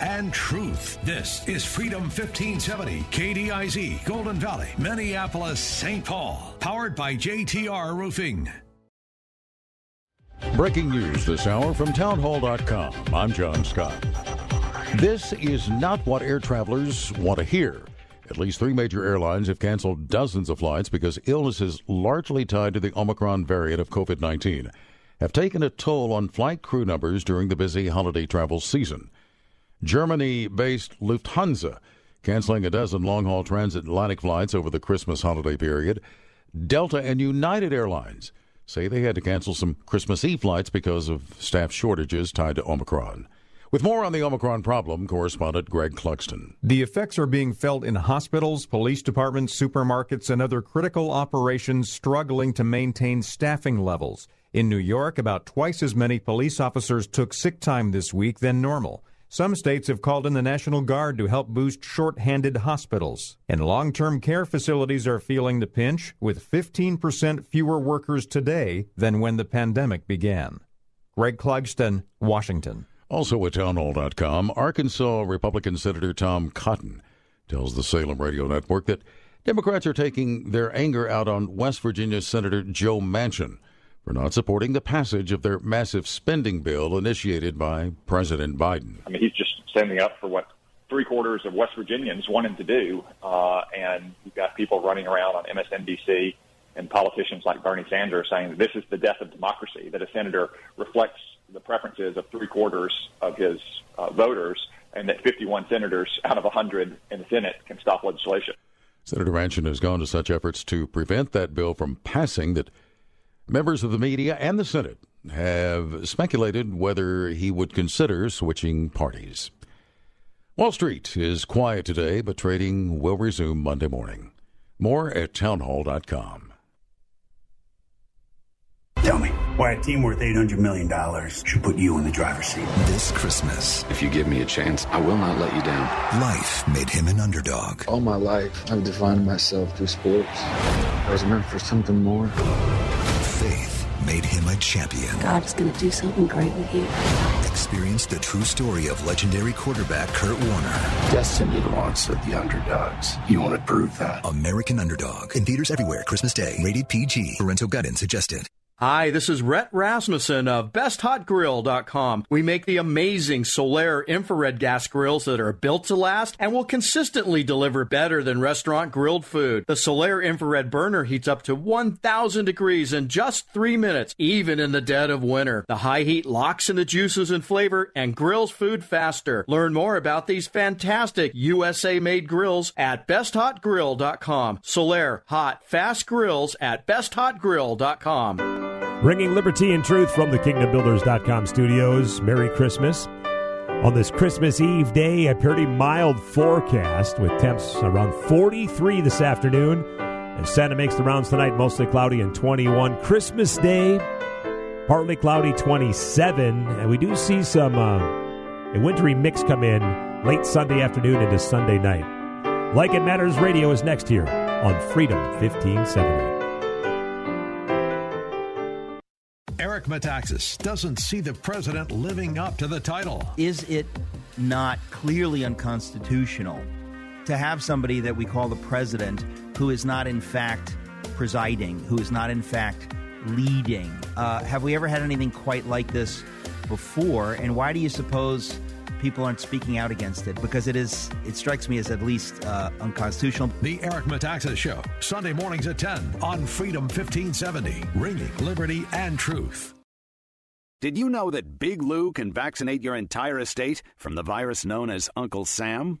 and truth. This is Freedom 1570, KDIZ, Golden Valley, Minneapolis, St. Paul. Powered by JTR Roofing. Breaking news this hour from townhall.com. I'm John Scott. This is not what air travelers want to hear. At least three major airlines have canceled dozens of flights because illnesses largely tied to the Omicron variant of COVID 19 have taken a toll on flight crew numbers during the busy holiday travel season. Germany based Lufthansa canceling a dozen long haul transatlantic flights over the Christmas holiday period. Delta and United Airlines say they had to cancel some Christmas Eve flights because of staff shortages tied to Omicron. With more on the Omicron problem, correspondent Greg Clugston. The effects are being felt in hospitals, police departments, supermarkets, and other critical operations struggling to maintain staffing levels. In New York, about twice as many police officers took sick time this week than normal. Some states have called in the National Guard to help boost short-handed hospitals. And long-term care facilities are feeling the pinch, with 15% fewer workers today than when the pandemic began. Greg Clugston, Washington. Also at townhall.com, Arkansas Republican Senator Tom Cotton tells the Salem Radio Network that Democrats are taking their anger out on West Virginia Senator Joe Manchin for not supporting the passage of their massive spending bill initiated by President Biden. I mean, he's just standing up for what three quarters of West Virginians want him to do, uh, and you've got people running around on MSNBC and politicians like Bernie Sanders saying this is the death of democracy, that a senator reflects the preferences of three quarters of his uh, voters, and that 51 senators out of 100 in the Senate can stop legislation. Senator Manchin has gone to such efforts to prevent that bill from passing that members of the media and the Senate have speculated whether he would consider switching parties. Wall Street is quiet today, but trading will resume Monday morning. More at townhall.com. Tell me why a team worth $800 million should put you in the driver's seat. This Christmas, If you give me a chance, I will not let you down. life made him an underdog. All my life, I've defined myself through sports. I was meant for something more. Faith made him a champion. God is going to do something great with you. Experience the true story of legendary quarterback Kurt Warner. Destiny wants the underdogs. You want to prove that? American Underdog. In theaters everywhere Christmas Day. Rated PG. Parental guidance suggested. Hi, this is Rhett Rasmussen of BestHotGrill.com. We make the amazing Solaire infrared gas grills that are built to last and will consistently deliver better than restaurant grilled food. The Solaire infrared burner heats up to 1,000 degrees in just three minutes, even in the dead of winter. The high heat locks in the juices and flavor and grills food faster. Learn more about these fantastic USA made grills at BestHotGrill.com. Solaire, hot, fast grills at BestHotGrill.com. Bringing liberty and truth from the KingdomBuilders.com studios. Merry Christmas. On this Christmas Eve day, a pretty mild forecast with temps around 43 this afternoon. And Santa makes the rounds tonight, mostly cloudy and 21. Christmas Day, partly cloudy, 27. And we do see some uh, a wintry mix come in late Sunday afternoon into Sunday night. Like It Matters Radio is next here on Freedom 1570. Eric Metaxas doesn't see the president living up to the title. Is it not clearly unconstitutional to have somebody that we call the president who is not, in fact, presiding, who is not, in fact, leading? Uh, have we ever had anything quite like this before? And why do you suppose people aren't speaking out against it? Because it is, it strikes me as at least uh, unconstitutional. The Eric Metaxas Show, Sunday mornings at 10 on Freedom 1570, ringing liberty and truth. Did you know that Big Lou can vaccinate your entire estate from the virus known as Uncle Sam?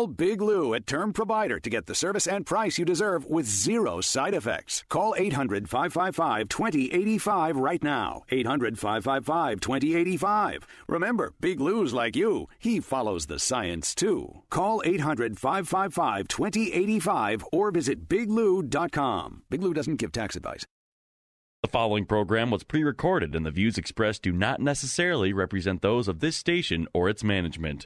Big Lou at Term Provider to get the service and price you deserve with zero side effects. Call 800 555 2085 right now. 800 555 2085. Remember, Big Lou's like you. He follows the science too. Call 800 555 2085 or visit biglou.com. Big Lou doesn't give tax advice. The following program was pre recorded, and the views expressed do not necessarily represent those of this station or its management.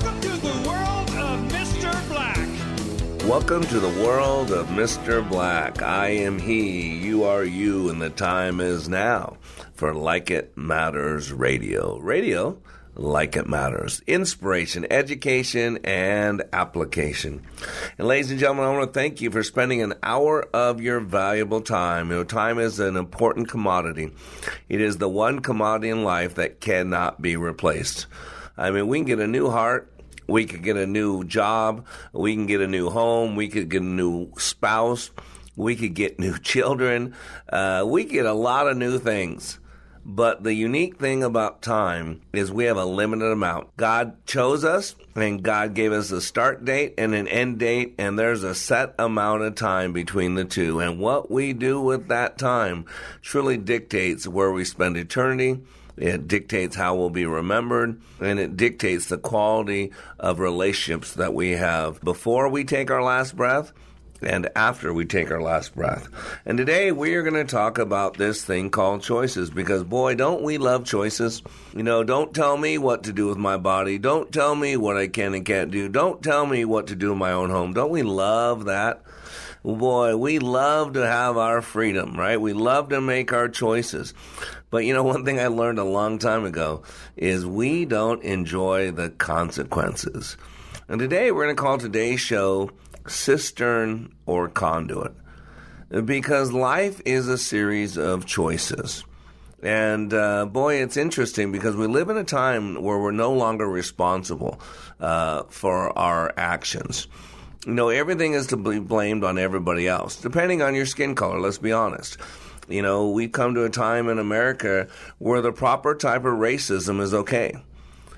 Welcome to the world of Mr. Black. I am he, you are you, and the time is now for Like It Matters Radio. Radio, like it matters. Inspiration, education, and application. And ladies and gentlemen, I want to thank you for spending an hour of your valuable time. You know, time is an important commodity. It is the one commodity in life that cannot be replaced. I mean, we can get a new heart, we could get a new job, we can get a new home, we could get a new spouse, we could get new children, uh, we get a lot of new things. But the unique thing about time is we have a limited amount. God chose us and God gave us a start date and an end date, and there's a set amount of time between the two. And what we do with that time truly dictates where we spend eternity. It dictates how we'll be remembered, and it dictates the quality of relationships that we have before we take our last breath and after we take our last breath. And today we are going to talk about this thing called choices because boy, don't we love choices. You know, don't tell me what to do with my body. Don't tell me what I can and can't do. Don't tell me what to do in my own home. Don't we love that? Boy, we love to have our freedom, right? We love to make our choices. But you know, one thing I learned a long time ago is we don't enjoy the consequences. And today we're going to call today's show cistern or conduit because life is a series of choices. And uh, boy, it's interesting because we live in a time where we're no longer responsible uh, for our actions. You know, everything is to be blamed on everybody else, depending on your skin color, let's be honest. You know, we've come to a time in America where the proper type of racism is okay.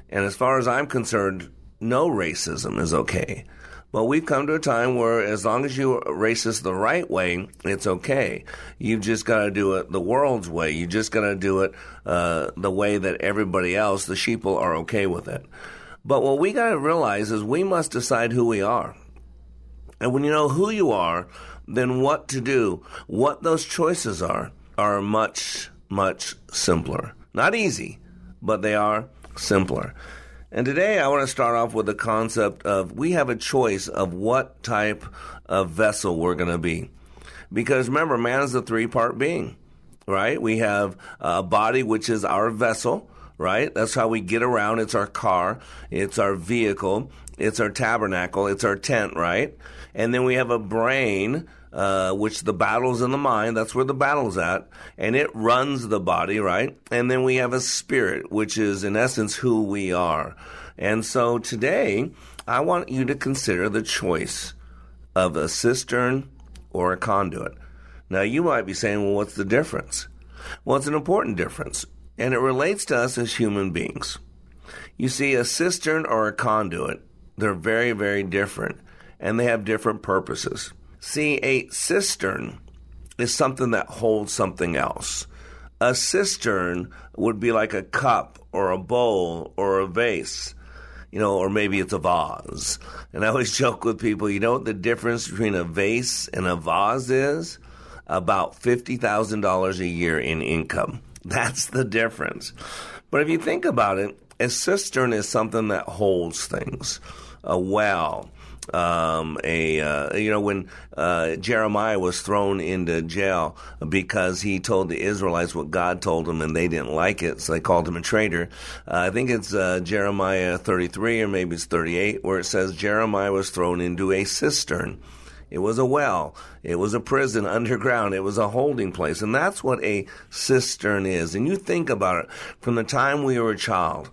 And as far as I'm concerned, no racism is okay. But we've come to a time where as long as you racist the right way, it's okay. You've just got to do it the world's way. You just got to do it uh, the way that everybody else, the sheeple, are okay with it. But what we got to realize is we must decide who we are. And when you know who you are, then what to do, what those choices are, are much, much simpler. Not easy, but they are simpler. And today I want to start off with the concept of we have a choice of what type of vessel we're going to be. Because remember, man is a three part being, right? We have a body, which is our vessel, right? That's how we get around. It's our car, it's our vehicle, it's our tabernacle, it's our tent, right? And then we have a brain, uh, which the battle's in the mind. That's where the battle's at. And it runs the body, right? And then we have a spirit, which is in essence who we are. And so today, I want you to consider the choice of a cistern or a conduit. Now, you might be saying, well, what's the difference? Well, it's an important difference, and it relates to us as human beings. You see, a cistern or a conduit, they're very, very different, and they have different purposes. See, a cistern is something that holds something else. A cistern would be like a cup or a bowl or a vase, you know, or maybe it's a vase. And I always joke with people, you know what the difference between a vase and a vase is? About $50,000 a year in income. That's the difference. But if you think about it, a cistern is something that holds things. A well, um, a uh, you know when uh, Jeremiah was thrown into jail because he told the Israelites what God told him and they didn't like it, so they called him a traitor. Uh, I think it's uh, Jeremiah 33 or maybe it's 38 where it says Jeremiah was thrown into a cistern. It was a well. It was a prison underground. It was a holding place. And that's what a cistern is. And you think about it from the time we were a child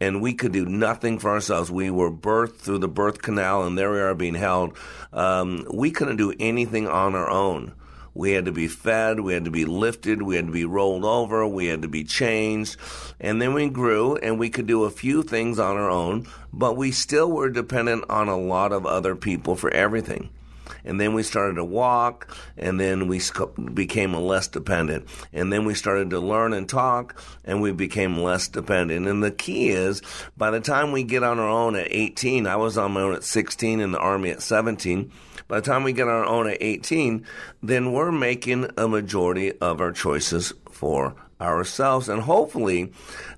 and we could do nothing for ourselves. We were birthed through the birth canal, and there we are being held. Um, we couldn't do anything on our own. We had to be fed, we had to be lifted, we had to be rolled over, we had to be changed. And then we grew and we could do a few things on our own, but we still were dependent on a lot of other people for everything and then we started to walk, and then we became less dependent, and then we started to learn and talk, and we became less dependent. And the key is, by the time we get on our own at 18, I was on my own at 16, in the army at 17. By the time we get on our own at 18, then we're making a majority of our choices for ourselves and hopefully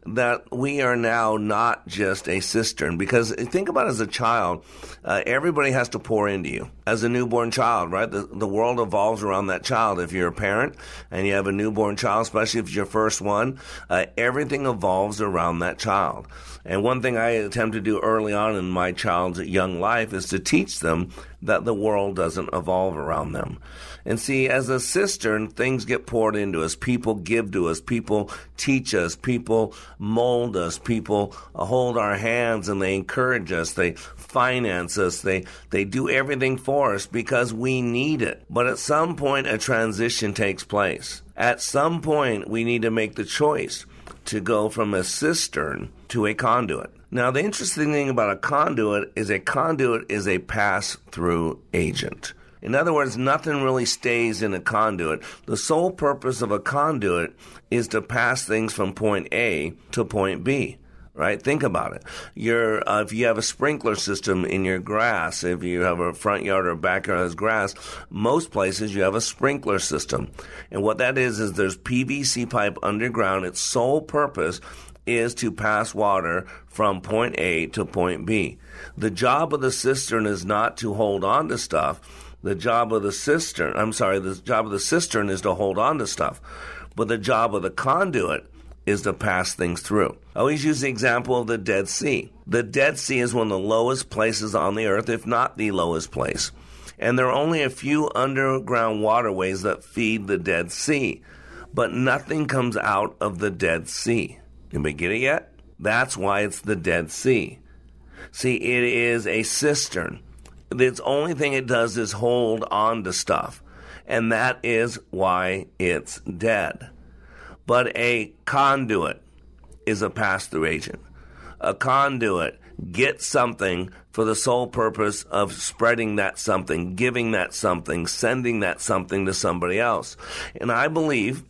that we are now not just a cistern. Because think about as a child uh, everybody has to pour into you. As a newborn child right? The, the world evolves around that child. If you're a parent and you have a newborn child especially if it's your first one uh, everything evolves around that child. And one thing i attempt to do early on in my child's young life is to teach them that the world doesn't evolve around them and see, as a cistern, things get poured into us. People give to us. People teach us. People mold us. People hold our hands and they encourage us. They finance us. They, they do everything for us because we need it. But at some point, a transition takes place. At some point, we need to make the choice to go from a cistern to a conduit. Now, the interesting thing about a conduit is a conduit is a pass through agent. In other words, nothing really stays in a conduit. The sole purpose of a conduit is to pass things from point A to point B right? Think about it. Uh, if you have a sprinkler system in your grass, if you have a front yard or backyard that has grass, most places you have a sprinkler system, and what that is is there's PVC pipe underground. Its sole purpose is to pass water from point A to point B. The job of the cistern is not to hold on to stuff. The job of the cistern, I'm sorry, the job of the cistern is to hold on to stuff, but the job of the conduit is to pass things through. I always use the example of the Dead Sea. The Dead Sea is one of the lowest places on the earth, if not the lowest place. And there are only a few underground waterways that feed the Dead Sea, but nothing comes out of the Dead Sea. Anybody get it yet? That's why it's the Dead Sea. See, it is a cistern its only thing it does is hold on to stuff. And that is why it's dead. But a conduit is a pass through agent. A conduit gets something for the sole purpose of spreading that something, giving that something, sending that something to somebody else. And I believe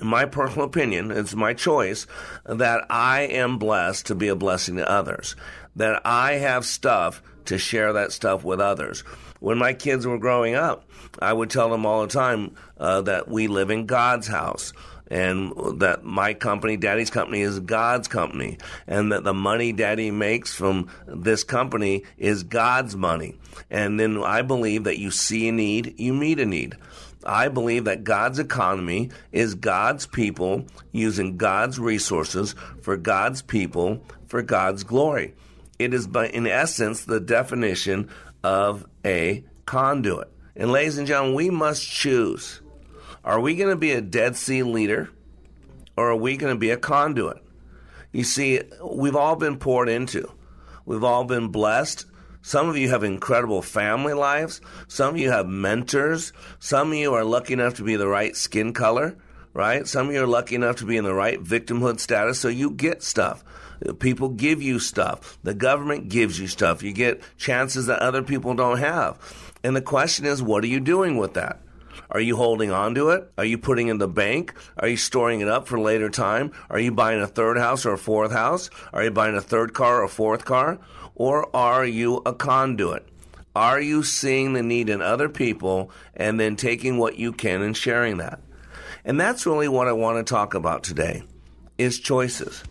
in my personal opinion, it's my choice, that I am blessed to be a blessing to others. That I have stuff to share that stuff with others. When my kids were growing up, I would tell them all the time uh, that we live in God's house and that my company, daddy's company, is God's company, and that the money daddy makes from this company is God's money. And then I believe that you see a need, you meet a need. I believe that God's economy is God's people using God's resources for God's people for God's glory. It is, by, in essence, the definition of a conduit. And, ladies and gentlemen, we must choose. Are we going to be a Dead Sea leader or are we going to be a conduit? You see, we've all been poured into, we've all been blessed. Some of you have incredible family lives. Some of you have mentors. Some of you are lucky enough to be the right skin color, right? Some of you are lucky enough to be in the right victimhood status, so you get stuff. People give you stuff. The government gives you stuff. You get chances that other people don't have. And the question is, what are you doing with that? Are you holding on to it? Are you putting in the bank? Are you storing it up for later time? Are you buying a third house or a fourth house? Are you buying a third car or a fourth car? Or are you a conduit? Are you seeing the need in other people and then taking what you can and sharing that? And that's really what I want to talk about today is choices.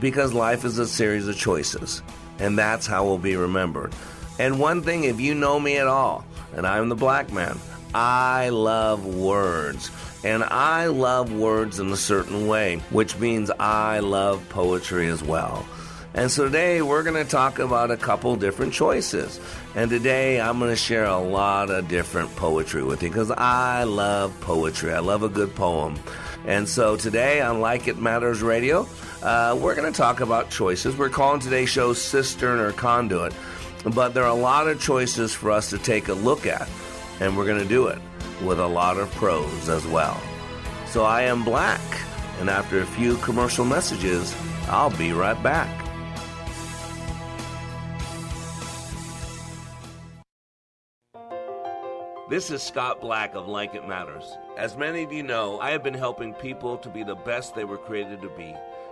Because life is a series of choices. And that's how we'll be remembered. And one thing, if you know me at all, and I'm the black man, I love words. And I love words in a certain way, which means I love poetry as well. And so today we're going to talk about a couple different choices. And today I'm going to share a lot of different poetry with you because I love poetry. I love a good poem. And so today on Like It Matters Radio, uh, we're going to talk about choices. We're calling today's show Cistern or Conduit. But there are a lot of choices for us to take a look at. And we're going to do it with a lot of prose as well. So I am Black. And after a few commercial messages, I'll be right back. This is Scott Black of Like It Matters. As many of you know, I have been helping people to be the best they were created to be.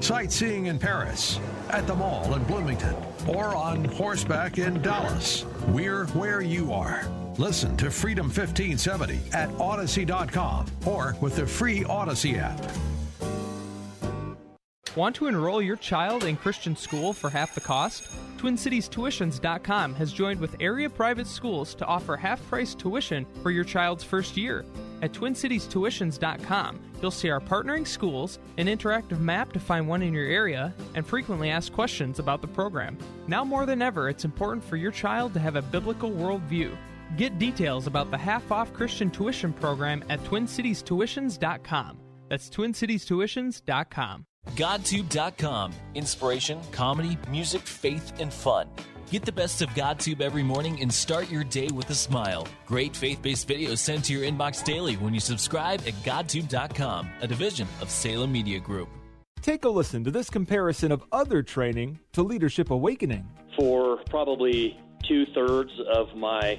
Sightseeing in Paris, at the mall in Bloomington, or on horseback in Dallas. We're where you are. Listen to Freedom 1570 at Audacy.com or with the free Audacy app. Want to enroll your child in Christian school for half the cost? TwinCitiesTuitions.com has joined with area private schools to offer half price tuition for your child's first year. At TwinCitiesTuitions.com, you'll see our partnering schools, an interactive map to find one in your area, and frequently asked questions about the program. Now more than ever, it's important for your child to have a biblical worldview. Get details about the half off Christian tuition program at TwinCitiesTuitions.com. That's TwinCitiesTuitions.com. GodTube.com. Inspiration, comedy, music, faith, and fun. Get the best of GodTube every morning and start your day with a smile. Great faith based videos sent to your inbox daily when you subscribe at GodTube.com, a division of Salem Media Group. Take a listen to this comparison of other training to Leadership Awakening. For probably two thirds of my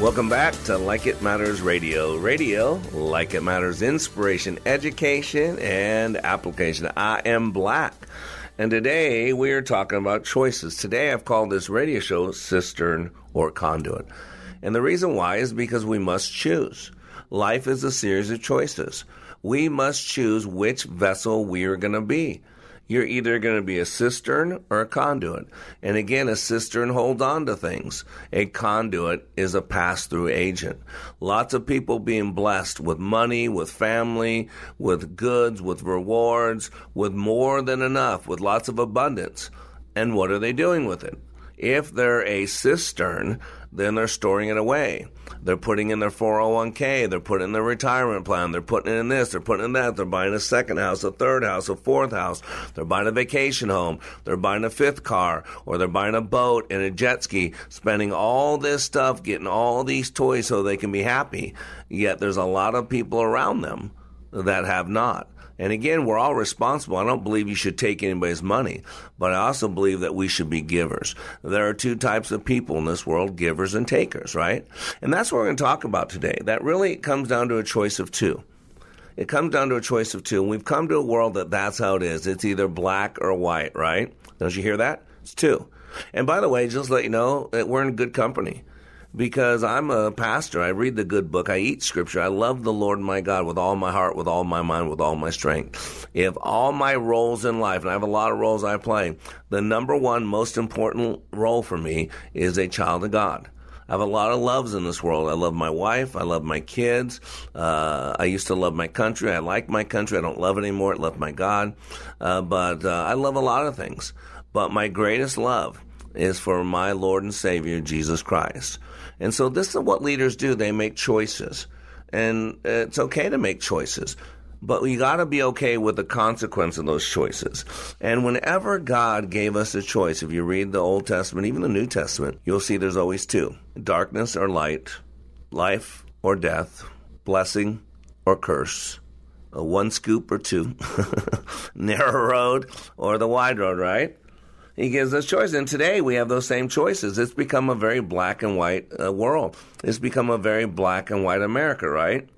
Welcome back to Like It Matters Radio. Radio, like it matters, inspiration, education, and application. I am Black. And today we are talking about choices. Today I've called this radio show Cistern or Conduit. And the reason why is because we must choose. Life is a series of choices. We must choose which vessel we are going to be you're either going to be a cistern or a conduit. And again, a cistern holds on to things. A conduit is a pass through agent. Lots of people being blessed with money, with family, with goods, with rewards, with more than enough, with lots of abundance. And what are they doing with it? If they're a cistern, then they're storing it away. They're putting in their 401k, they're putting in their retirement plan, they're putting in this, they're putting in that, they're buying a second house, a third house, a fourth house, they're buying a vacation home, they're buying a fifth car, or they're buying a boat and a jet ski, spending all this stuff, getting all these toys so they can be happy. Yet there's a lot of people around them that have not. And again, we're all responsible. I don't believe you should take anybody's money, but I also believe that we should be givers. There are two types of people in this world givers and takers, right? And that's what we're going to talk about today. That really comes down to a choice of two. It comes down to a choice of two. And we've come to a world that that's how it is. It's either black or white, right? Don't you hear that? It's two. And by the way, just let you know that we're in good company because I'm a pastor. I read the good book. I eat scripture. I love the Lord my God with all my heart, with all my mind, with all my strength. If all my roles in life, and I have a lot of roles I play, the number one most important role for me is a child of God. I have a lot of loves in this world. I love my wife. I love my kids. Uh, I used to love my country. I like my country. I don't love it anymore. I love my God. Uh, but uh, I love a lot of things. But my greatest love is for my Lord and Savior, Jesus Christ. And so this is what leaders do. They make choices. And it's okay to make choices. But you got to be okay with the consequence of those choices. And whenever God gave us a choice, if you read the Old Testament, even the New Testament, you'll see there's always two darkness or light, life or death, blessing or curse, a one scoop or two, narrow road or the wide road, right? He gives us choices. And today we have those same choices. It's become a very black and white uh, world. It's become a very black and white America, right?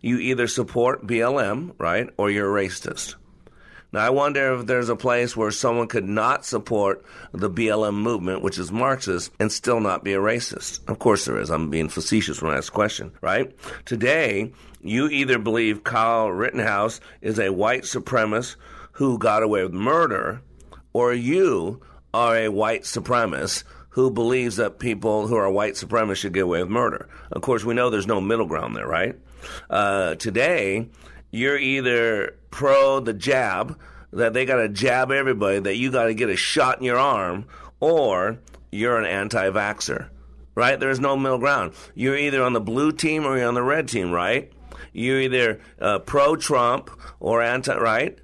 You either support BLM, right, or you're a racist. Now, I wonder if there's a place where someone could not support the BLM movement, which is Marxist, and still not be a racist. Of course there is. I'm being facetious when I ask the question, right? Today, you either believe Kyle Rittenhouse is a white supremacist who got away with murder, or you are a white supremacist who believes that people who are white supremacists should get away with murder. Of course, we know there's no middle ground there, right? Uh, today, you're either pro the jab, that they got to jab everybody, that you got to get a shot in your arm, or you're an anti vaxxer, right? There's no middle ground. You're either on the blue team or you're on the red team, right? You're either uh, pro Trump or anti, right?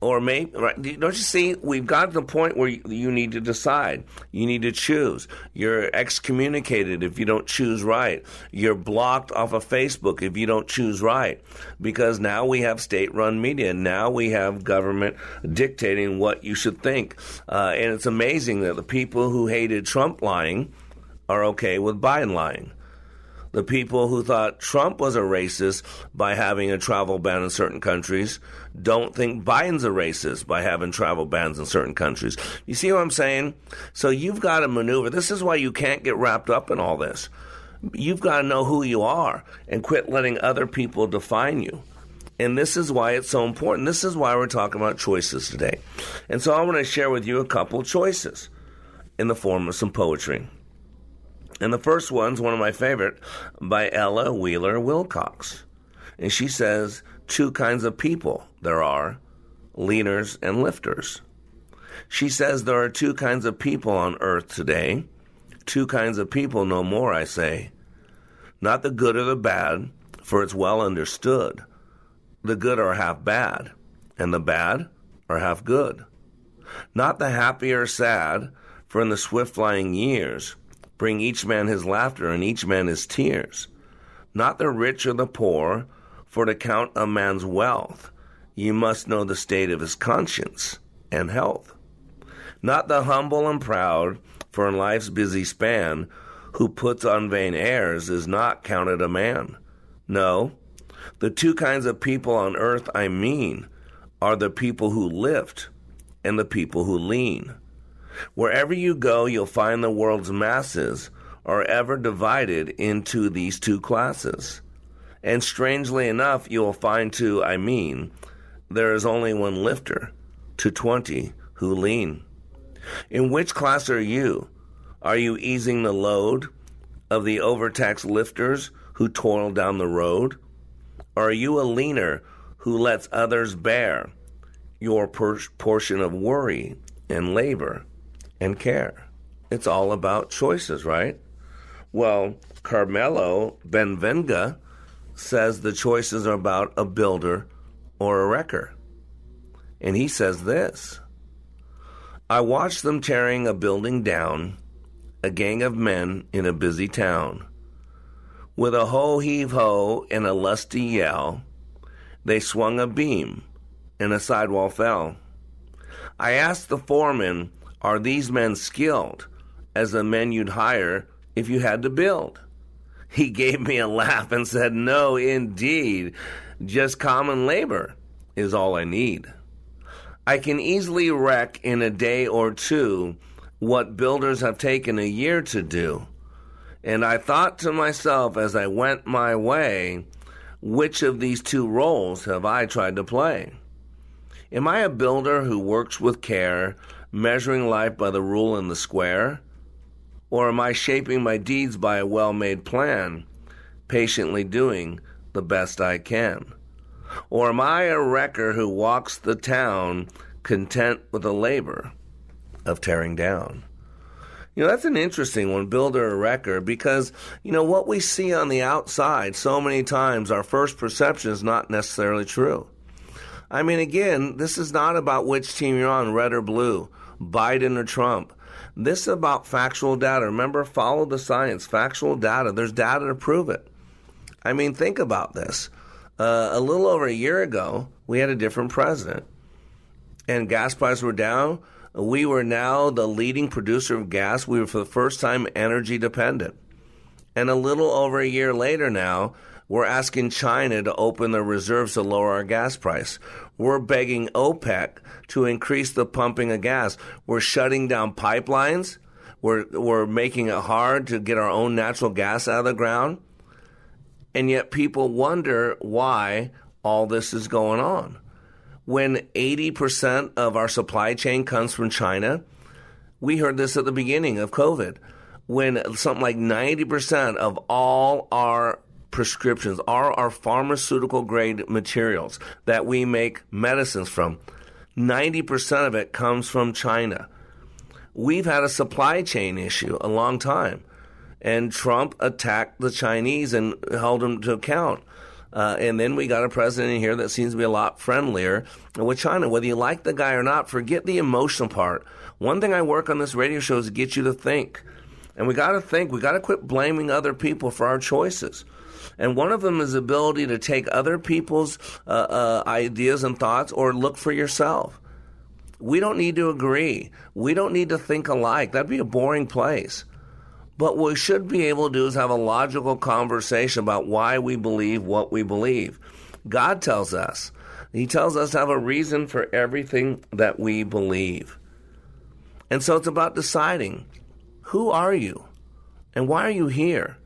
Or maybe right, don't you see we've got the point where you, need to decide. You need to choose. You're excommunicated if you don't choose right. You're blocked off of facebook if you don't choose right. Because now we have state run media. Now we have government dictating what you should think. Uh, and it's amazing that the people who hated trump lying are okay with biden lying. The people who thought Trump was a racist by having a travel ban in certain countries don't think Biden's a racist by having travel bans in certain countries. You see what I'm saying? So you've got to maneuver. This is why you can't get wrapped up in all this. You've got to know who you are and quit letting other people define you. And this is why it's so important. This is why we're talking about choices today. And so I want to share with you a couple choices in the form of some poetry. And the first one's one of my favorite by Ella Wheeler Wilcox. And she says, Two kinds of people there are leaders and lifters. She says there are two kinds of people on earth today. Two kinds of people, no more, I say. Not the good or the bad, for it's well understood. The good are half bad, and the bad are half good. Not the happy or sad, for in the swift flying years, Bring each man his laughter and each man his tears. Not the rich or the poor, for to count a man's wealth, you must know the state of his conscience and health. Not the humble and proud, for in life's busy span, who puts on vain airs is not counted a man. No, the two kinds of people on earth I mean are the people who lift and the people who lean. Wherever you go, you'll find the world's masses are ever divided into these two classes. And strangely enough, you'll find too, I mean, there is only one lifter to 20 who lean. In which class are you? Are you easing the load of the overtaxed lifters who toil down the road? Or are you a leaner who lets others bear your por- portion of worry and labor? and care. it's all about choices, right? Well, Carmelo Benvenga says the choices are about a builder or a wrecker. And he says this I watched them tearing a building down, a gang of men in a busy town. With a ho heave ho and a lusty yell, they swung a beam and a sidewall fell. I asked the foreman, Are these men skilled as the men you'd hire if you had to build? He gave me a laugh and said, No, indeed. Just common labor is all I need. I can easily wreck in a day or two what builders have taken a year to do. And I thought to myself as I went my way, which of these two roles have I tried to play? Am I a builder who works with care, measuring life by the rule and the square? Or am I shaping my deeds by a well made plan, patiently doing the best I can? Or am I a wrecker who walks the town content with the labor of tearing down? You know, that's an interesting one, builder or wrecker, because, you know, what we see on the outside so many times, our first perception is not necessarily true. I mean, again, this is not about which team you're on, red or blue, Biden or Trump. This is about factual data. Remember, follow the science, factual data. There's data to prove it. I mean, think about this. Uh, a little over a year ago, we had a different president, and gas prices were down. We were now the leading producer of gas. We were, for the first time, energy dependent. And a little over a year later now, we're asking China to open their reserves to lower our gas price. We're begging OPEC to increase the pumping of gas. We're shutting down pipelines. We're, we're making it hard to get our own natural gas out of the ground. And yet people wonder why all this is going on. When 80% of our supply chain comes from China, we heard this at the beginning of COVID. When something like 90% of all our prescriptions are our pharmaceutical grade materials that we make medicines from, 90% of it comes from China. We've had a supply chain issue a long time and Trump attacked the Chinese and held them to account. Uh, and then we got a president in here that seems to be a lot friendlier with China. Whether you like the guy or not, forget the emotional part. One thing I work on this radio show is to get you to think. And we got to think. We got to quit blaming other people for our choices. And one of them is ability to take other people's uh, uh, ideas and thoughts or look for yourself. We don't need to agree. We don't need to think alike. That'd be a boring place. But what we should be able to do is have a logical conversation about why we believe what we believe. God tells us. He tells us to have a reason for everything that we believe. And so it's about deciding who are you and why are you here?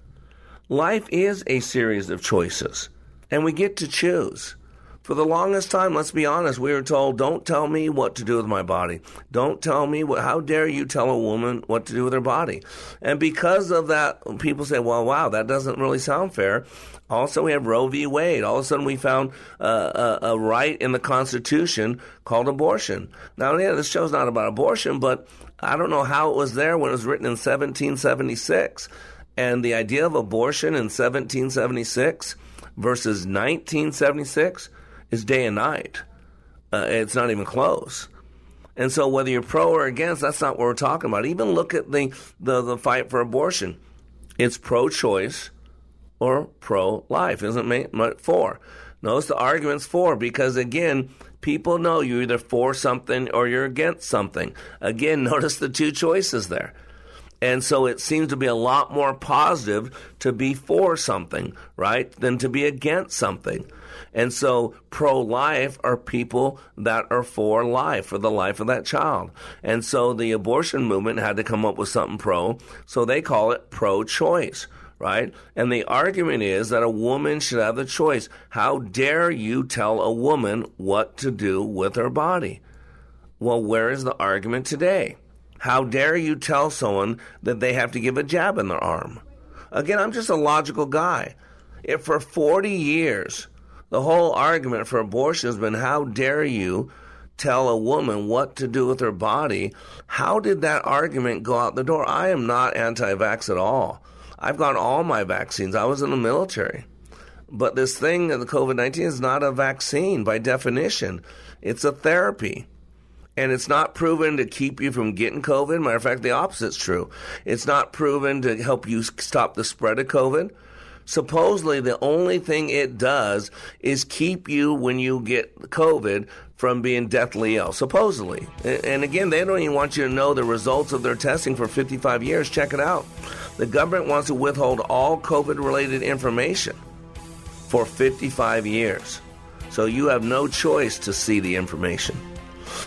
Life is a series of choices, and we get to choose. For the longest time, let's be honest, we were told, don't tell me what to do with my body. Don't tell me what, how dare you tell a woman what to do with her body. And because of that, people say, well, wow, that doesn't really sound fair. Also, we have Roe v. Wade. All of a sudden, we found uh, a, a, right in the Constitution called abortion. Now, yeah, this show's not about abortion, but I don't know how it was there when it was written in 1776. And the idea of abortion in 1776 versus 1976 is day and night. Uh, it's not even close. And so, whether you're pro or against, that's not what we're talking about. Even look at the, the, the fight for abortion. It's pro choice or pro life, isn't it? For. Notice the argument's for because, again, people know you're either for something or you're against something. Again, notice the two choices there. And so it seems to be a lot more positive to be for something, right, than to be against something. And so pro life are people that are for life, for the life of that child. And so the abortion movement had to come up with something pro, so they call it pro choice. Right? And the argument is that a woman should have the choice. How dare you tell a woman what to do with her body? Well, where is the argument today? How dare you tell someone that they have to give a jab in their arm? Again, I'm just a logical guy. If for 40 years the whole argument for abortion has been how dare you tell a woman what to do with her body, how did that argument go out the door? I am not anti vax at all. I've got all my vaccines. I was in the military. But this thing, the COVID 19, is not a vaccine by definition, it's a therapy. And it's not proven to keep you from getting COVID. Matter of fact, the opposite's true. It's not proven to help you stop the spread of COVID. Supposedly, the only thing it does is keep you, when you get COVID, from being deathly ill, supposedly. And again, they don't even want you to know the results of their testing for 55 years. Check it out. The government wants to withhold all COVID related information for 55 years. So you have no choice to see the information.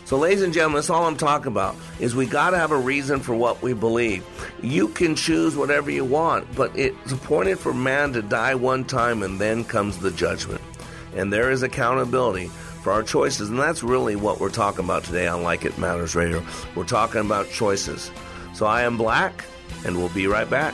So, ladies and gentlemen, that's all I'm talking about. Is we got to have a reason for what we believe. You can choose whatever you want, but it's appointed for man to die one time, and then comes the judgment. And there is accountability for our choices, and that's really what we're talking about today on Like It Matters Radio. We're talking about choices. So, I am Black, and we'll be right back.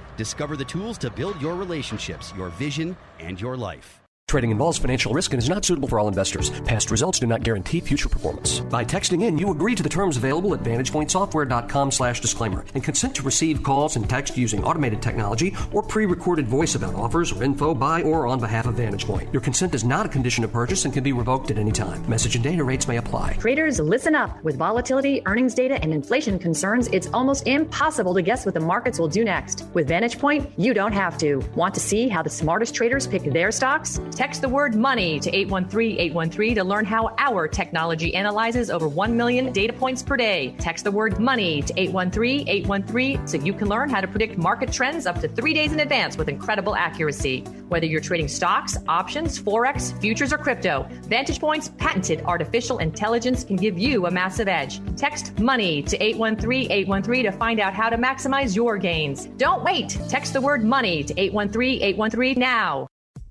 Discover the tools to build your relationships, your vision, and your life. Trading involves financial risk and is not suitable for all investors. Past results do not guarantee future performance. By texting in, you agree to the terms available at VantagePointSoftware.com slash disclaimer and consent to receive calls and text using automated technology or pre-recorded voice about offers or info by or on behalf of VantagePoint. Your consent is not a condition of purchase and can be revoked at any time. Message and data rates may apply. Traders, listen up. With volatility, earnings data, and inflation concerns, it's almost impossible to guess what the markets will do next. With VantagePoint, you don't have to. Want to see how the smartest traders pick their stocks? Text the word money to 813 813 to learn how our technology analyzes over 1 million data points per day. Text the word money to 813 813 so you can learn how to predict market trends up to three days in advance with incredible accuracy. Whether you're trading stocks, options, Forex, futures, or crypto, Vantage Point's patented artificial intelligence can give you a massive edge. Text money to 813 813 to find out how to maximize your gains. Don't wait. Text the word money to 813 813 now.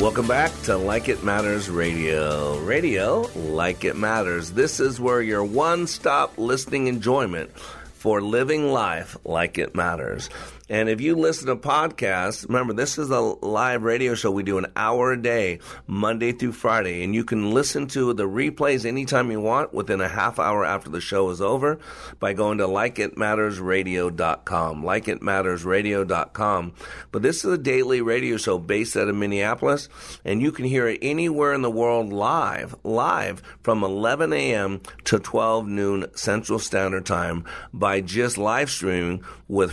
Welcome back to Like It Matters Radio. Radio, like it matters. This is where your one stop listening enjoyment for living life like it matters. And if you listen to podcasts, remember this is a live radio show. We do an hour a day, Monday through Friday, and you can listen to the replays anytime you want within a half hour after the show is over by going to likeitmattersradio.com. Likeitmattersradio.com. But this is a daily radio show based out of Minneapolis, and you can hear it anywhere in the world live, live from 11 a.m. to 12 noon Central Standard Time by just live streaming with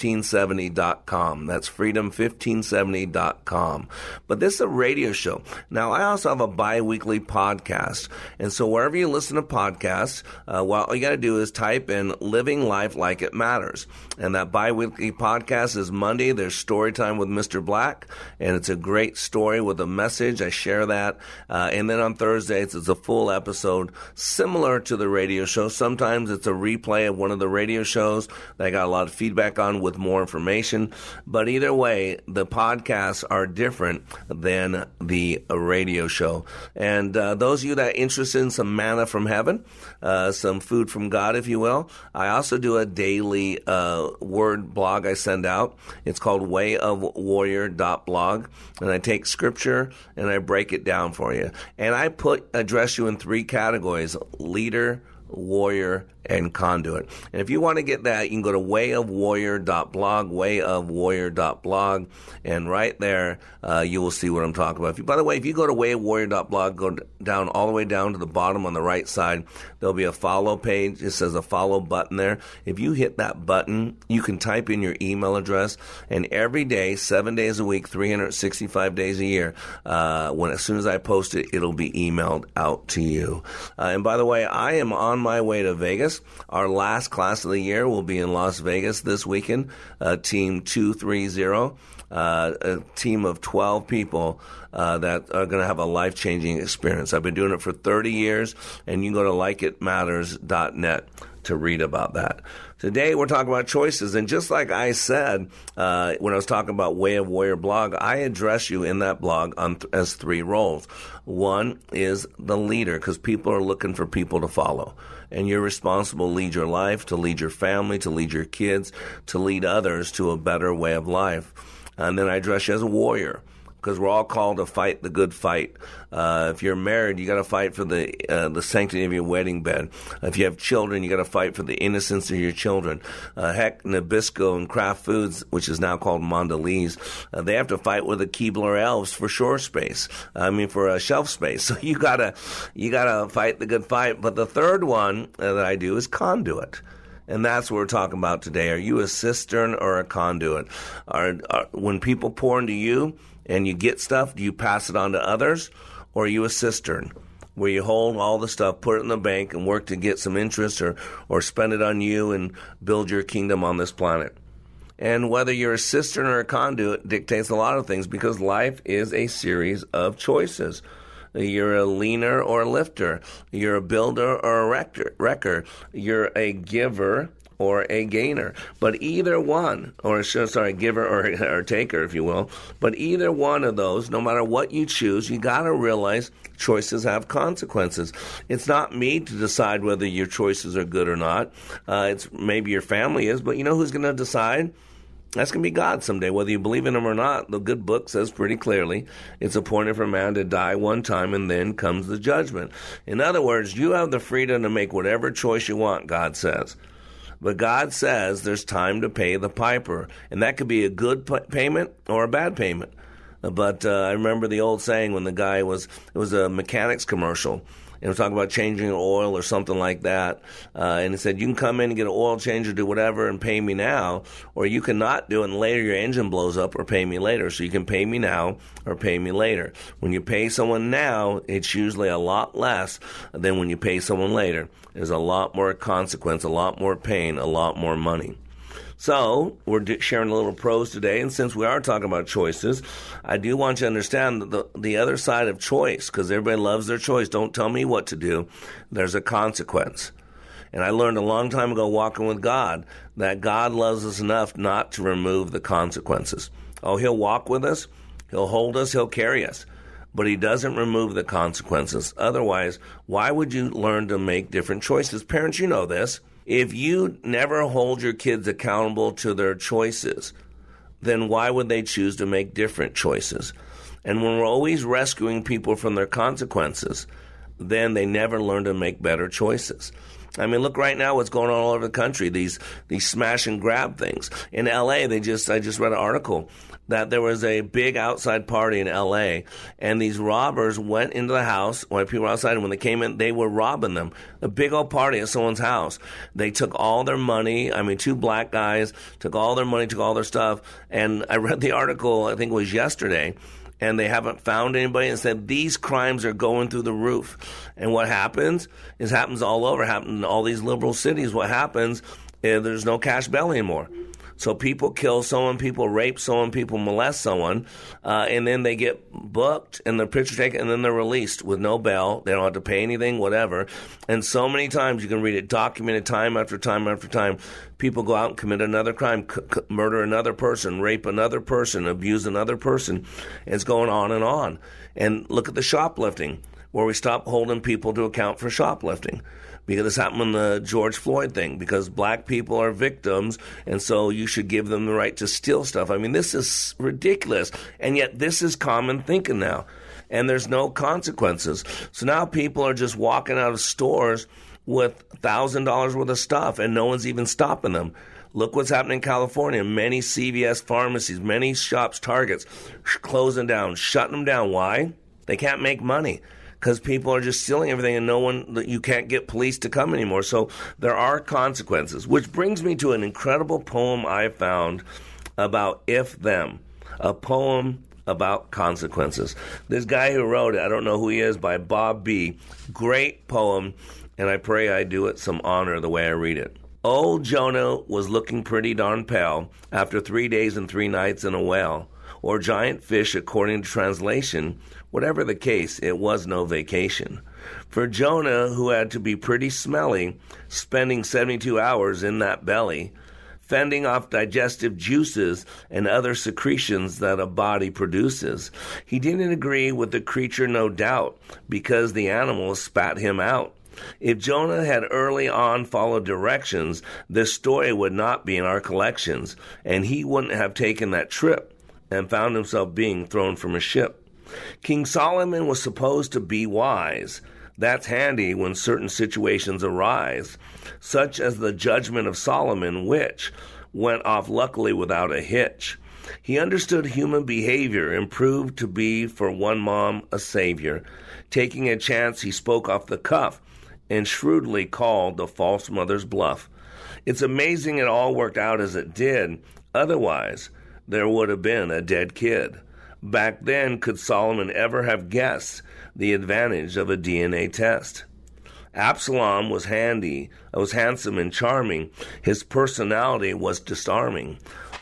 freedom1570.com. That's freedom1570.com. But this is a radio show. Now, I also have a bi weekly podcast. And so wherever you listen to podcasts, uh, well, all you got to do is type in Living Life Like It Matters. And that bi weekly podcast is Monday. There's Story Time with Mr. Black. And it's a great story with a message. I share that. Uh, and then on Thursdays, it's a full episode similar to the radio show. Sometimes it's a replay of one of the radio shows that I got a lot of feedback on with more information. But either way, the podcasts are different than the radio show. And uh, those of you that are interested in some manna from heaven, uh, some food from God, if you will, I also do a daily uh, word blog I send out. It's called wayofwarrior.blog. And I take scripture and I break it down for you. And I put address you in three categories leader, warrior, and conduit. And if you want to get that, you can go to wayofwarrior.blog, wayofwarrior.blog, and right there uh, you will see what I'm talking about. If you, by the way, if you go to wayofwarrior.blog, go down all the way down to the bottom on the right side, there'll be a follow page. It says a follow button there. If you hit that button, you can type in your email address, and every day, seven days a week, 365 days a year, uh, when as soon as I post it, it'll be emailed out to you. Uh, and by the way, I am on my way to Vegas. Our last class of the year will be in Las Vegas this weekend, uh, Team 230. Uh, a team of 12 people uh, that are going to have a life changing experience. I've been doing it for 30 years, and you can go to likeitmatters.net to read about that. Today we're talking about choices, and just like I said uh, when I was talking about Way of Warrior blog, I address you in that blog on th- as three roles. One is the leader, because people are looking for people to follow, and you're responsible to lead your life, to lead your family, to lead your kids, to lead others to a better way of life. And then I address you as a warrior because we're all called to fight the good fight. Uh, if you're married, you got to fight for the uh, the sanctity of your wedding bed. If you have children, you got to fight for the innocence of your children. Uh, heck, Nabisco and Kraft Foods, which is now called Mondelez, uh, they have to fight with the Keebler elves for shore space. I mean, for shelf space. So you gotta you gotta fight the good fight. But the third one uh, that I do is conduit. And that's what we're talking about today. Are you a cistern or a conduit? Are, are, when people pour into you and you get stuff, do you pass it on to others? Or are you a cistern? Where you hold all the stuff, put it in the bank, and work to get some interest or, or spend it on you and build your kingdom on this planet. And whether you're a cistern or a conduit dictates a lot of things because life is a series of choices. You're a leaner or a lifter. You're a builder or a wrecker. wrecker. You're a giver or a gainer. But either one, or sorry, giver or, or taker, if you will, but either one of those, no matter what you choose, you got to realize choices have consequences. It's not me to decide whether your choices are good or not. Uh, it's maybe your family is, but you know who's going to decide? That's going to be God someday, whether you believe in Him or not. The good book says pretty clearly it's appointed for man to die one time and then comes the judgment. In other words, you have the freedom to make whatever choice you want, God says. But God says there's time to pay the piper, and that could be a good p- payment or a bad payment. But uh, I remember the old saying when the guy was, it was a mechanics commercial and we're talking about changing oil or something like that. Uh, and he said, you can come in and get an oil change or do whatever and pay me now, or you can not do it and later your engine blows up or pay me later. So you can pay me now or pay me later. When you pay someone now, it's usually a lot less than when you pay someone later. There's a lot more consequence, a lot more pain, a lot more money. So, we're sharing a little prose today, and since we are talking about choices, I do want you to understand the, the other side of choice, because everybody loves their choice. Don't tell me what to do. There's a consequence. And I learned a long time ago walking with God that God loves us enough not to remove the consequences. Oh, He'll walk with us, He'll hold us, He'll carry us. but he doesn't remove the consequences. Otherwise, why would you learn to make different choices? Parents, you know this. If you never hold your kids accountable to their choices, then why would they choose to make different choices? And when we're always rescuing people from their consequences, then they never learn to make better choices. I mean, look right now what's going on all over the country. These these smash and grab things in L.A. They just I just read an article that there was a big outside party in L.A. and these robbers went into the house when people were outside. And when they came in, they were robbing them. A big old party at someone's house. They took all their money. I mean, two black guys took all their money, took all their stuff. And I read the article. I think it was yesterday and they haven't found anybody and said these crimes are going through the roof. And what happens is happens all over, happens in all these liberal cities. What happens is there's no cash bail anymore. So people kill someone, people rape someone, people molest someone, uh, and then they get booked and their picture taken, and then they're released with no bail. They don't have to pay anything, whatever. And so many times you can read it documented time after time after time. People go out and commit another crime, c- c- murder another person, rape another person, abuse another person. It's going on and on. And look at the shoplifting, where we stop holding people to account for shoplifting because this happened in the George Floyd thing, because black people are victims, and so you should give them the right to steal stuff. I mean, this is ridiculous. And yet, this is common thinking now. And there's no consequences. So now people are just walking out of stores with $1,000 worth of stuff, and no one's even stopping them. Look what's happening in California. Many CVS pharmacies, many shops, Targets, closing down, shutting them down. Why? They can't make money because people are just stealing everything and no one you can't get police to come anymore. So there are consequences which brings me to an incredible poem i found about if them a poem about consequences. This guy who wrote it i don't know who he is by bob b. Great poem and i pray i do it some honor the way i read it. Old jonah was looking pretty darn pale after three days and three nights in a whale or giant fish according to translation Whatever the case, it was no vacation. For Jonah, who had to be pretty smelly, spending 72 hours in that belly, fending off digestive juices and other secretions that a body produces. He didn't agree with the creature, no doubt, because the animals spat him out. If Jonah had early on followed directions, this story would not be in our collections, and he wouldn't have taken that trip and found himself being thrown from a ship. King Solomon was supposed to be wise. That's handy when certain situations arise, such as the judgment of Solomon, which went off luckily without a hitch. He understood human behavior and proved to be, for one mom, a savior. Taking a chance, he spoke off the cuff and shrewdly called the false mother's bluff. It's amazing it all worked out as it did. Otherwise, there would have been a dead kid. Back then, could Solomon ever have guessed the advantage of a DNA test? Absalom was handy, was handsome and charming. His personality was disarming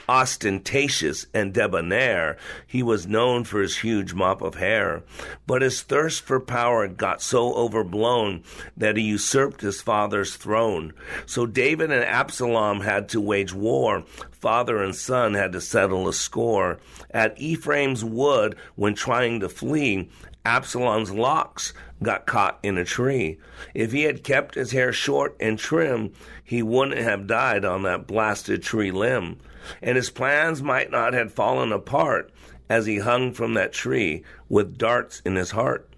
ostentatious and debonair, he was known for his huge mop of hair. But his thirst for power got so overblown that he usurped his father's throne. So David and Absalom had to wage war. Father and son had to settle a score. At Ephraim's wood, when trying to flee, Absalom's locks got caught in a tree. If he had kept his hair short and trim, he wouldn't have died on that blasted tree limb and his plans might not have fallen apart as he hung from that tree with darts in his heart.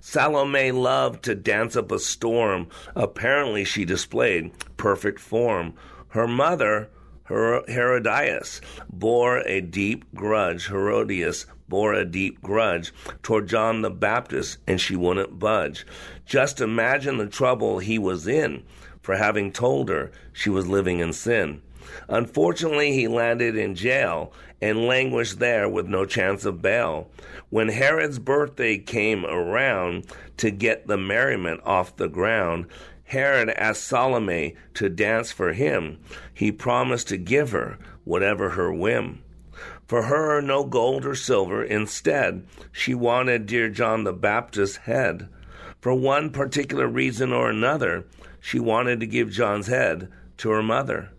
Salome loved to dance up a storm. Apparently, she displayed perfect form. Her mother, Her- Herodias, bore a deep grudge. Herodias bore a deep grudge toward John the Baptist, and she wouldn't budge. Just imagine the trouble he was in for having told her she was living in sin. Unfortunately, he landed in jail and languished there with no chance of bail. When Herod's birthday came around to get the merriment off the ground, Herod asked Salome to dance for him. He promised to give her whatever her whim. For her, no gold or silver. Instead, she wanted dear John the Baptist's head. For one particular reason or another, she wanted to give John's head to her mother.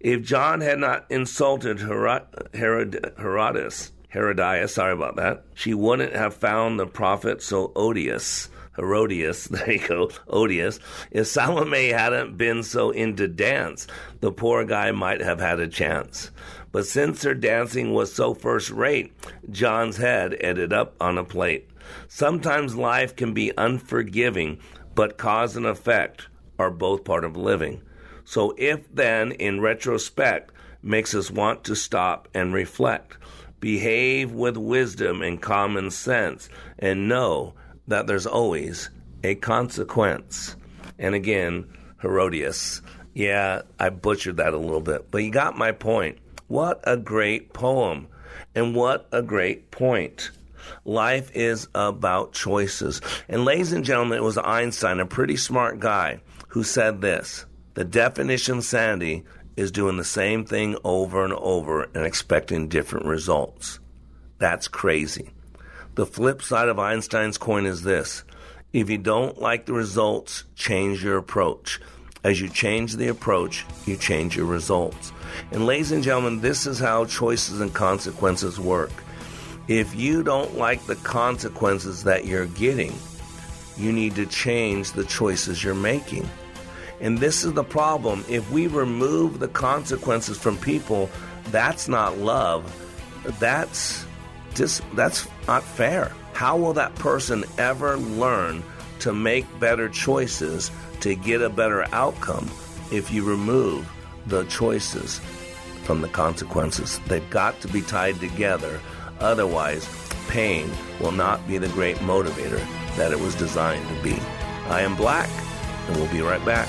If John had not insulted Herod, Herodes, Herodias, sorry about that, she wouldn't have found the prophet so odious. Herodias, there you go, odious. If Salome hadn't been so into dance, the poor guy might have had a chance. But since her dancing was so first rate, John's head ended up on a plate. Sometimes life can be unforgiving, but cause and effect are both part of living. So, if then, in retrospect, makes us want to stop and reflect, behave with wisdom and common sense, and know that there's always a consequence. And again, Herodias. Yeah, I butchered that a little bit, but you got my point. What a great poem, and what a great point. Life is about choices. And, ladies and gentlemen, it was Einstein, a pretty smart guy, who said this The definition of sanity is doing the same thing over and over and expecting different results. That's crazy. The flip side of Einstein's coin is this if you don't like the results, change your approach. As you change the approach, you change your results. And, ladies and gentlemen, this is how choices and consequences work. If you don't like the consequences that you're getting, you need to change the choices you're making. And this is the problem. If we remove the consequences from people, that's not love. That's just that's not fair. How will that person ever learn to make better choices to get a better outcome if you remove the choices from the consequences? They've got to be tied together. Otherwise, pain will not be the great motivator that it was designed to be. I am Black, and we'll be right back.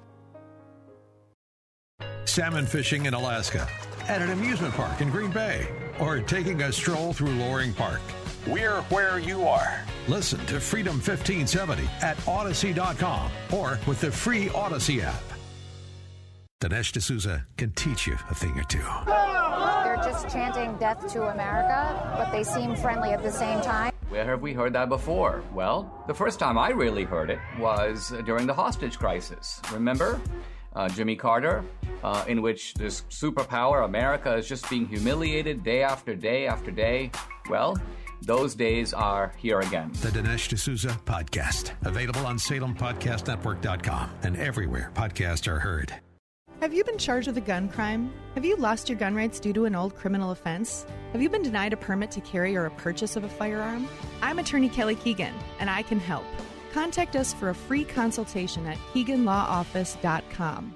Salmon fishing in Alaska, at an amusement park in Green Bay, or taking a stroll through Loring Park. We're where you are. Listen to Freedom 1570 at Audacy.com or with the free Audacy app. Dinesh D'Souza can teach you a thing or two. They're just chanting death to America, but they seem friendly at the same time. Where have we heard that before? Well, the first time I really heard it was during the hostage crisis. Remember? Uh, Jimmy Carter, uh, in which this superpower, America, is just being humiliated day after day after day. Well, those days are here again. The Dinesh D'Souza Podcast, available on SalemPodcastNetwork.com and everywhere podcasts are heard. Have you been charged with a gun crime? Have you lost your gun rights due to an old criminal offense? Have you been denied a permit to carry or a purchase of a firearm? I'm attorney Kelly Keegan, and I can help. Contact us for a free consultation at KeeganLawOffice.com.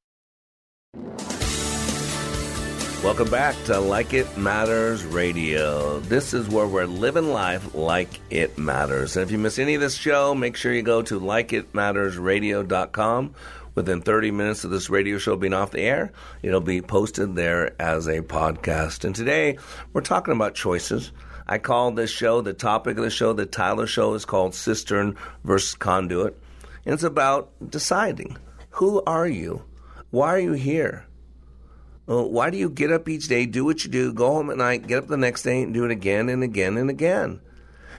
Welcome back to Like It Matters Radio. This is where we're living life like it matters. And if you miss any of this show, make sure you go to likeitmattersradio.com. Within 30 minutes of this radio show being off the air, it'll be posted there as a podcast. And today, we're talking about choices. I call this show, the topic of the show, the Tyler show is called Cistern versus Conduit. And it's about deciding who are you? Why are you here? Well, why do you get up each day, do what you do, go home at night, get up the next day, and do it again and again and again?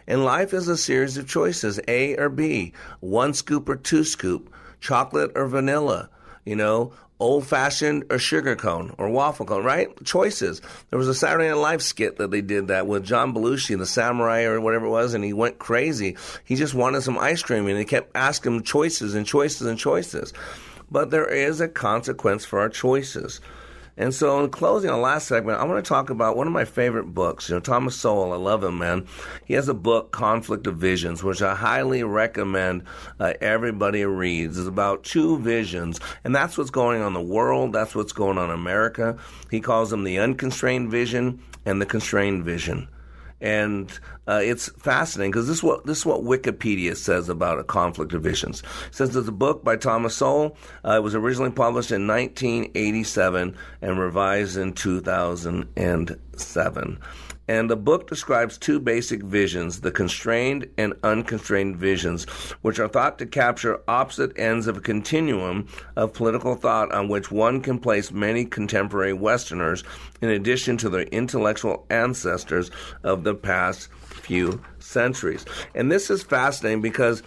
And life is a series of choices A or B, one scoop or two scoop, chocolate or vanilla, you know, old fashioned or sugar cone or waffle cone, right? Choices. There was a Saturday Night Live skit that they did that with John Belushi, the samurai or whatever it was, and he went crazy. He just wanted some ice cream and he kept asking him choices and choices and choices. But there is a consequence for our choices. And so, in closing, the last segment, I want to talk about one of my favorite books. You know, Thomas Sowell, I love him, man. He has a book, Conflict of Visions, which I highly recommend uh, everybody reads. It's about two visions, and that's what's going on in the world. That's what's going on in America. He calls them the unconstrained vision and the constrained vision and uh, it's fascinating because this is what this is what Wikipedia says about a conflict of visions. It says there's a book by Thomas Sowell. Uh, it was originally published in 1987 and revised in 2007. And the book describes two basic visions the constrained and unconstrained visions, which are thought to capture opposite ends of a continuum of political thought on which one can place many contemporary Westerners, in addition to their intellectual ancestors of the past few centuries. And this is fascinating because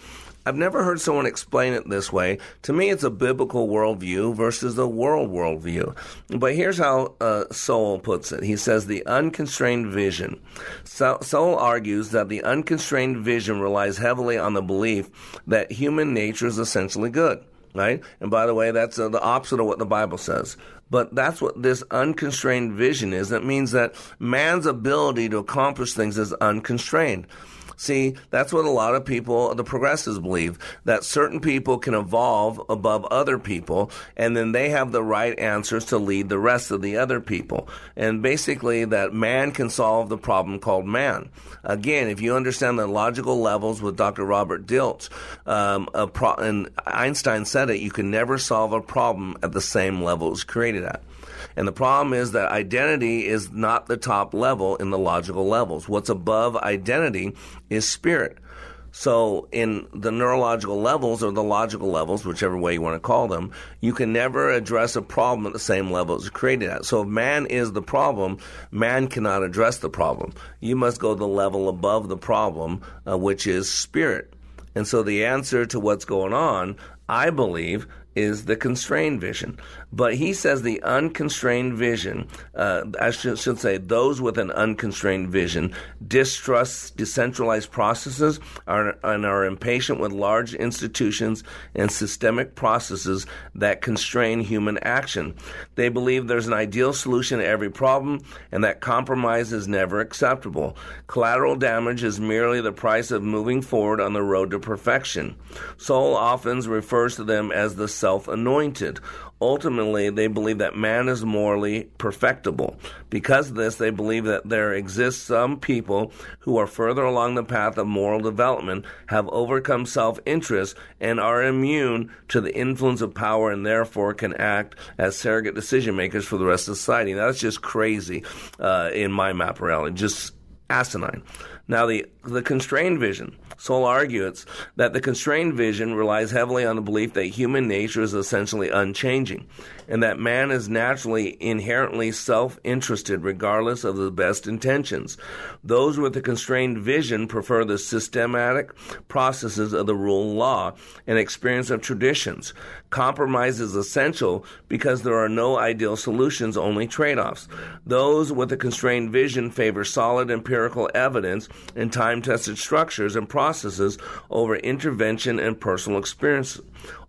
I've never heard someone explain it this way. To me, it's a biblical worldview versus a world worldview. But here's how uh, Sowell puts it. He says the unconstrained vision. So, Sowell argues that the unconstrained vision relies heavily on the belief that human nature is essentially good. Right? And by the way, that's uh, the opposite of what the Bible says. But that's what this unconstrained vision is. That means that man's ability to accomplish things is unconstrained. See, that's what a lot of people, the progressives, believe that certain people can evolve above other people, and then they have the right answers to lead the rest of the other people. And basically, that man can solve the problem called man. Again, if you understand the logical levels with Dr. Robert Dilts, um, pro- and Einstein said it, you can never solve a problem at the same level it's created at. And the problem is that identity is not the top level in the logical levels. What's above identity is spirit. So, in the neurological levels or the logical levels, whichever way you want to call them, you can never address a problem at the same level it's created at. So, if man is the problem, man cannot address the problem. You must go the level above the problem, uh, which is spirit. And so, the answer to what's going on, I believe, is the constrained vision. But he says the unconstrained vision, uh, I should, should, say those with an unconstrained vision, distrust decentralized processes are, and are impatient with large institutions and systemic processes that constrain human action. They believe there's an ideal solution to every problem and that compromise is never acceptable. Collateral damage is merely the price of moving forward on the road to perfection. Sowell often refers to them as the self anointed. Ultimately, they believe that man is morally perfectible. Because of this, they believe that there exists some people who are further along the path of moral development, have overcome self interest, and are immune to the influence of power and therefore can act as surrogate decision makers for the rest of society. That's just crazy uh, in my map reality. Just asinine. Now, the, the constrained vision. Sowell argues that the constrained vision relies heavily on the belief that human nature is essentially unchanging, and that man is naturally inherently self interested regardless of the best intentions. Those with a constrained vision prefer the systematic processes of the rule of law and experience of traditions. Compromise is essential because there are no ideal solutions, only trade offs. Those with a constrained vision favor solid empirical evidence and time tested structures and processes over intervention and personal experience.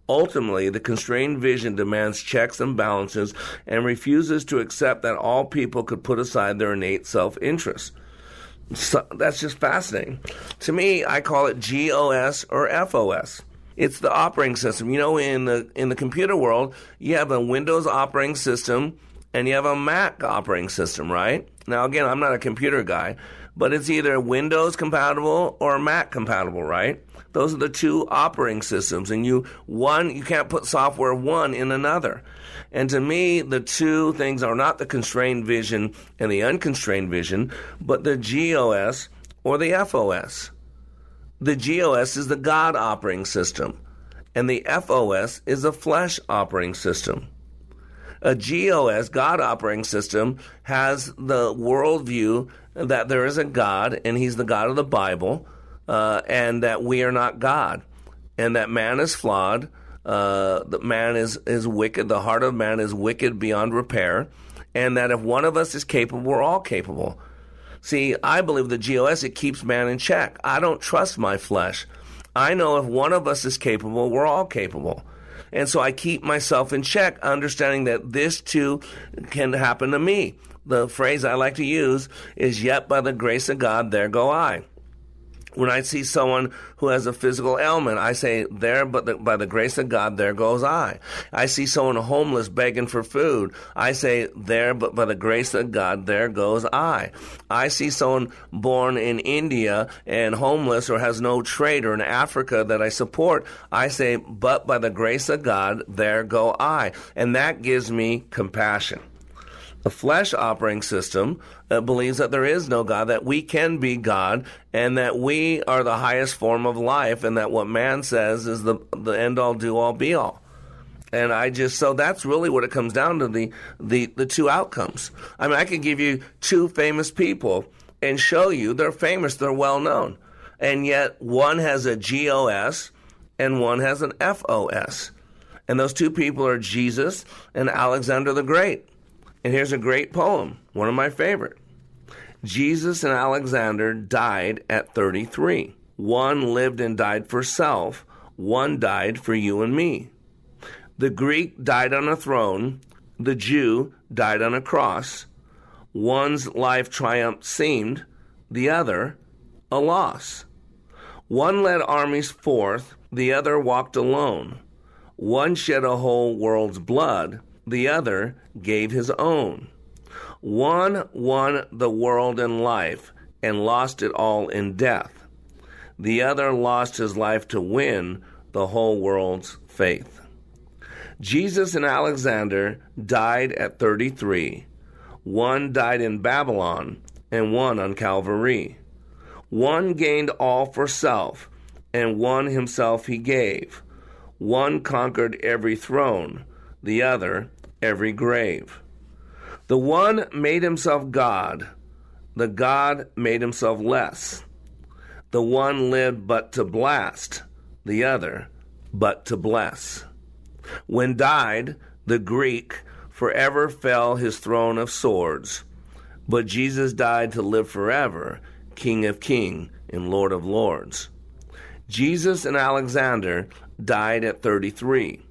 Ultimately, the constrained vision demands checks and balances and refuses to accept that all people could put aside their innate self interest. So that's just fascinating. To me, I call it GOS or FOS. It's the operating system. You know, in the in the computer world, you have a Windows operating system and you have a Mac operating system, right? Now, again, I'm not a computer guy, but it's either Windows compatible or Mac compatible, right? Those are the two operating systems, and you one you can't put software one in another. And to me, the two things are not the constrained vision and the unconstrained vision, but the GOS or the FOS. The GOS is the God operating system, and the FOS is a flesh operating system. A GOS, God operating system, has the worldview that there is a God and He's the God of the Bible, uh, and that we are not God, and that man is flawed, uh, that man is, is wicked, the heart of man is wicked beyond repair, and that if one of us is capable, we're all capable. See, I believe the GOS, it keeps man in check. I don't trust my flesh. I know if one of us is capable, we're all capable. And so I keep myself in check, understanding that this too can happen to me. The phrase I like to use is, Yet by the grace of God, there go I. When I see someone who has a physical ailment, I say, There, but the, by the grace of God, there goes I. I see someone homeless begging for food. I say, There, but by the grace of God, there goes I. I see someone born in India and homeless or has no trade or in Africa that I support. I say, But by the grace of God, there go I. And that gives me compassion. The flesh operating system uh, believes that there is no God, that we can be God, and that we are the highest form of life, and that what man says is the the end all, do all, be all. And I just so that's really what it comes down to the the the two outcomes. I mean, I can give you two famous people and show you they're famous, they're well known, and yet one has a GOS and one has an FOS, and those two people are Jesus and Alexander the Great. And here's a great poem, one of my favorite. Jesus and Alexander died at 33. One lived and died for self, one died for you and me. The Greek died on a throne, the Jew died on a cross. One's life triumph seemed, the other a loss. One led armies forth, the other walked alone. One shed a whole world's blood, the other gave his own. One won the world in life and lost it all in death. The other lost his life to win the whole world's faith. Jesus and Alexander died at 33. One died in Babylon and one on Calvary. One gained all for self, and one himself he gave. One conquered every throne, the other every grave. The one made himself God, the God made himself less. The one lived but to blast, the other but to bless. When died, the Greek forever fell his throne of swords, but Jesus died to live forever, King of kings and Lord of lords. Jesus and Alexander died at 33.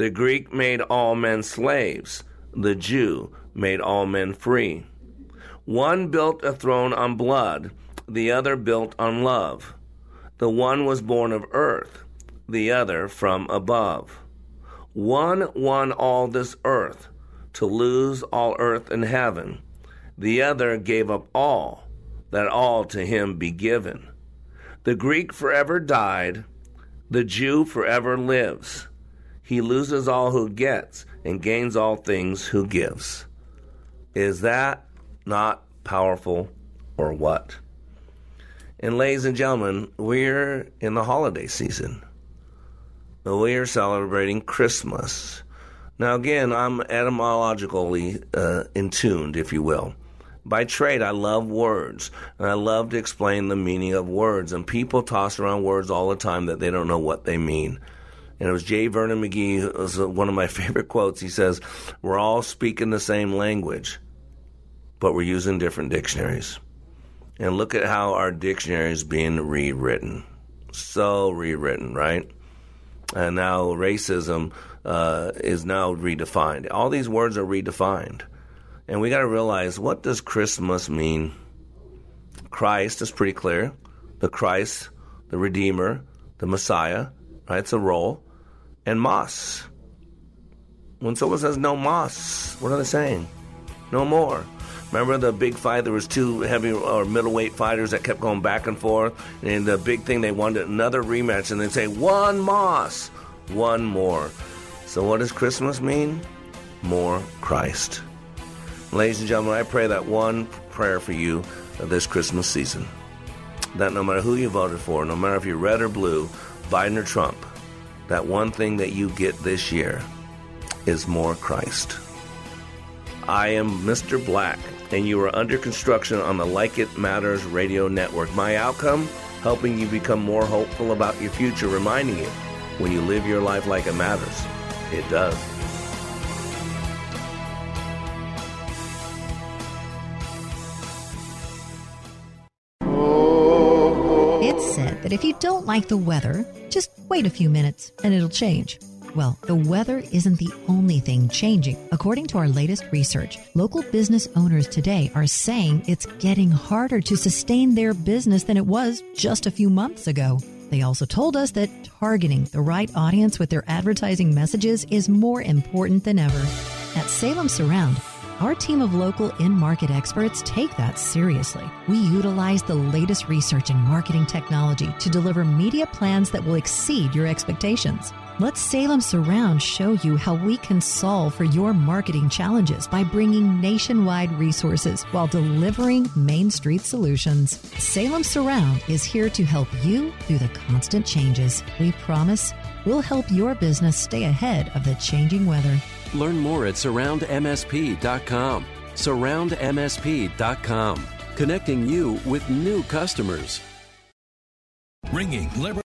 The Greek made all men slaves, the Jew made all men free. One built a throne on blood, the other built on love. The one was born of earth, the other from above. One won all this earth, to lose all earth and heaven. The other gave up all, that all to him be given. The Greek forever died, the Jew forever lives. He loses all who gets and gains all things who gives. Is that not powerful or what? And, ladies and gentlemen, we're in the holiday season. We are celebrating Christmas. Now, again, I'm etymologically uh, in tuned, if you will. By trade, I love words, and I love to explain the meaning of words. And people toss around words all the time that they don't know what they mean. And it was J. Vernon McGee, was one of my favorite quotes. He says, We're all speaking the same language, but we're using different dictionaries. And look at how our dictionary is being rewritten. So rewritten, right? And now racism uh, is now redefined. All these words are redefined. And we got to realize what does Christmas mean? Christ is pretty clear. The Christ, the Redeemer, the Messiah, right? It's a roll, and moss. When someone says no moss, what are they saying? No more. Remember the big fight? There was two heavy or middleweight fighters that kept going back and forth, and the big thing they wanted another rematch, and they say one moss, one more. So what does Christmas mean? More Christ. Ladies and gentlemen, I pray that one prayer for you this Christmas season. That no matter who you voted for, no matter if you're red or blue, Biden or Trump, that one thing that you get this year is more Christ. I am Mr. Black, and you are under construction on the Like It Matters radio network. My outcome? Helping you become more hopeful about your future, reminding you when you live your life like it matters, it does. That if you don't like the weather, just wait a few minutes and it'll change. Well, the weather isn't the only thing changing. According to our latest research, local business owners today are saying it's getting harder to sustain their business than it was just a few months ago. They also told us that targeting the right audience with their advertising messages is more important than ever. At Salem Surround, our team of local in market experts take that seriously. We utilize the latest research and marketing technology to deliver media plans that will exceed your expectations. Let Salem Surround show you how we can solve for your marketing challenges by bringing nationwide resources while delivering Main Street solutions. Salem Surround is here to help you through the constant changes. We promise we'll help your business stay ahead of the changing weather. Learn more at surroundmsp.com. Surroundmsp.com, connecting you with new customers. Ringing liberty.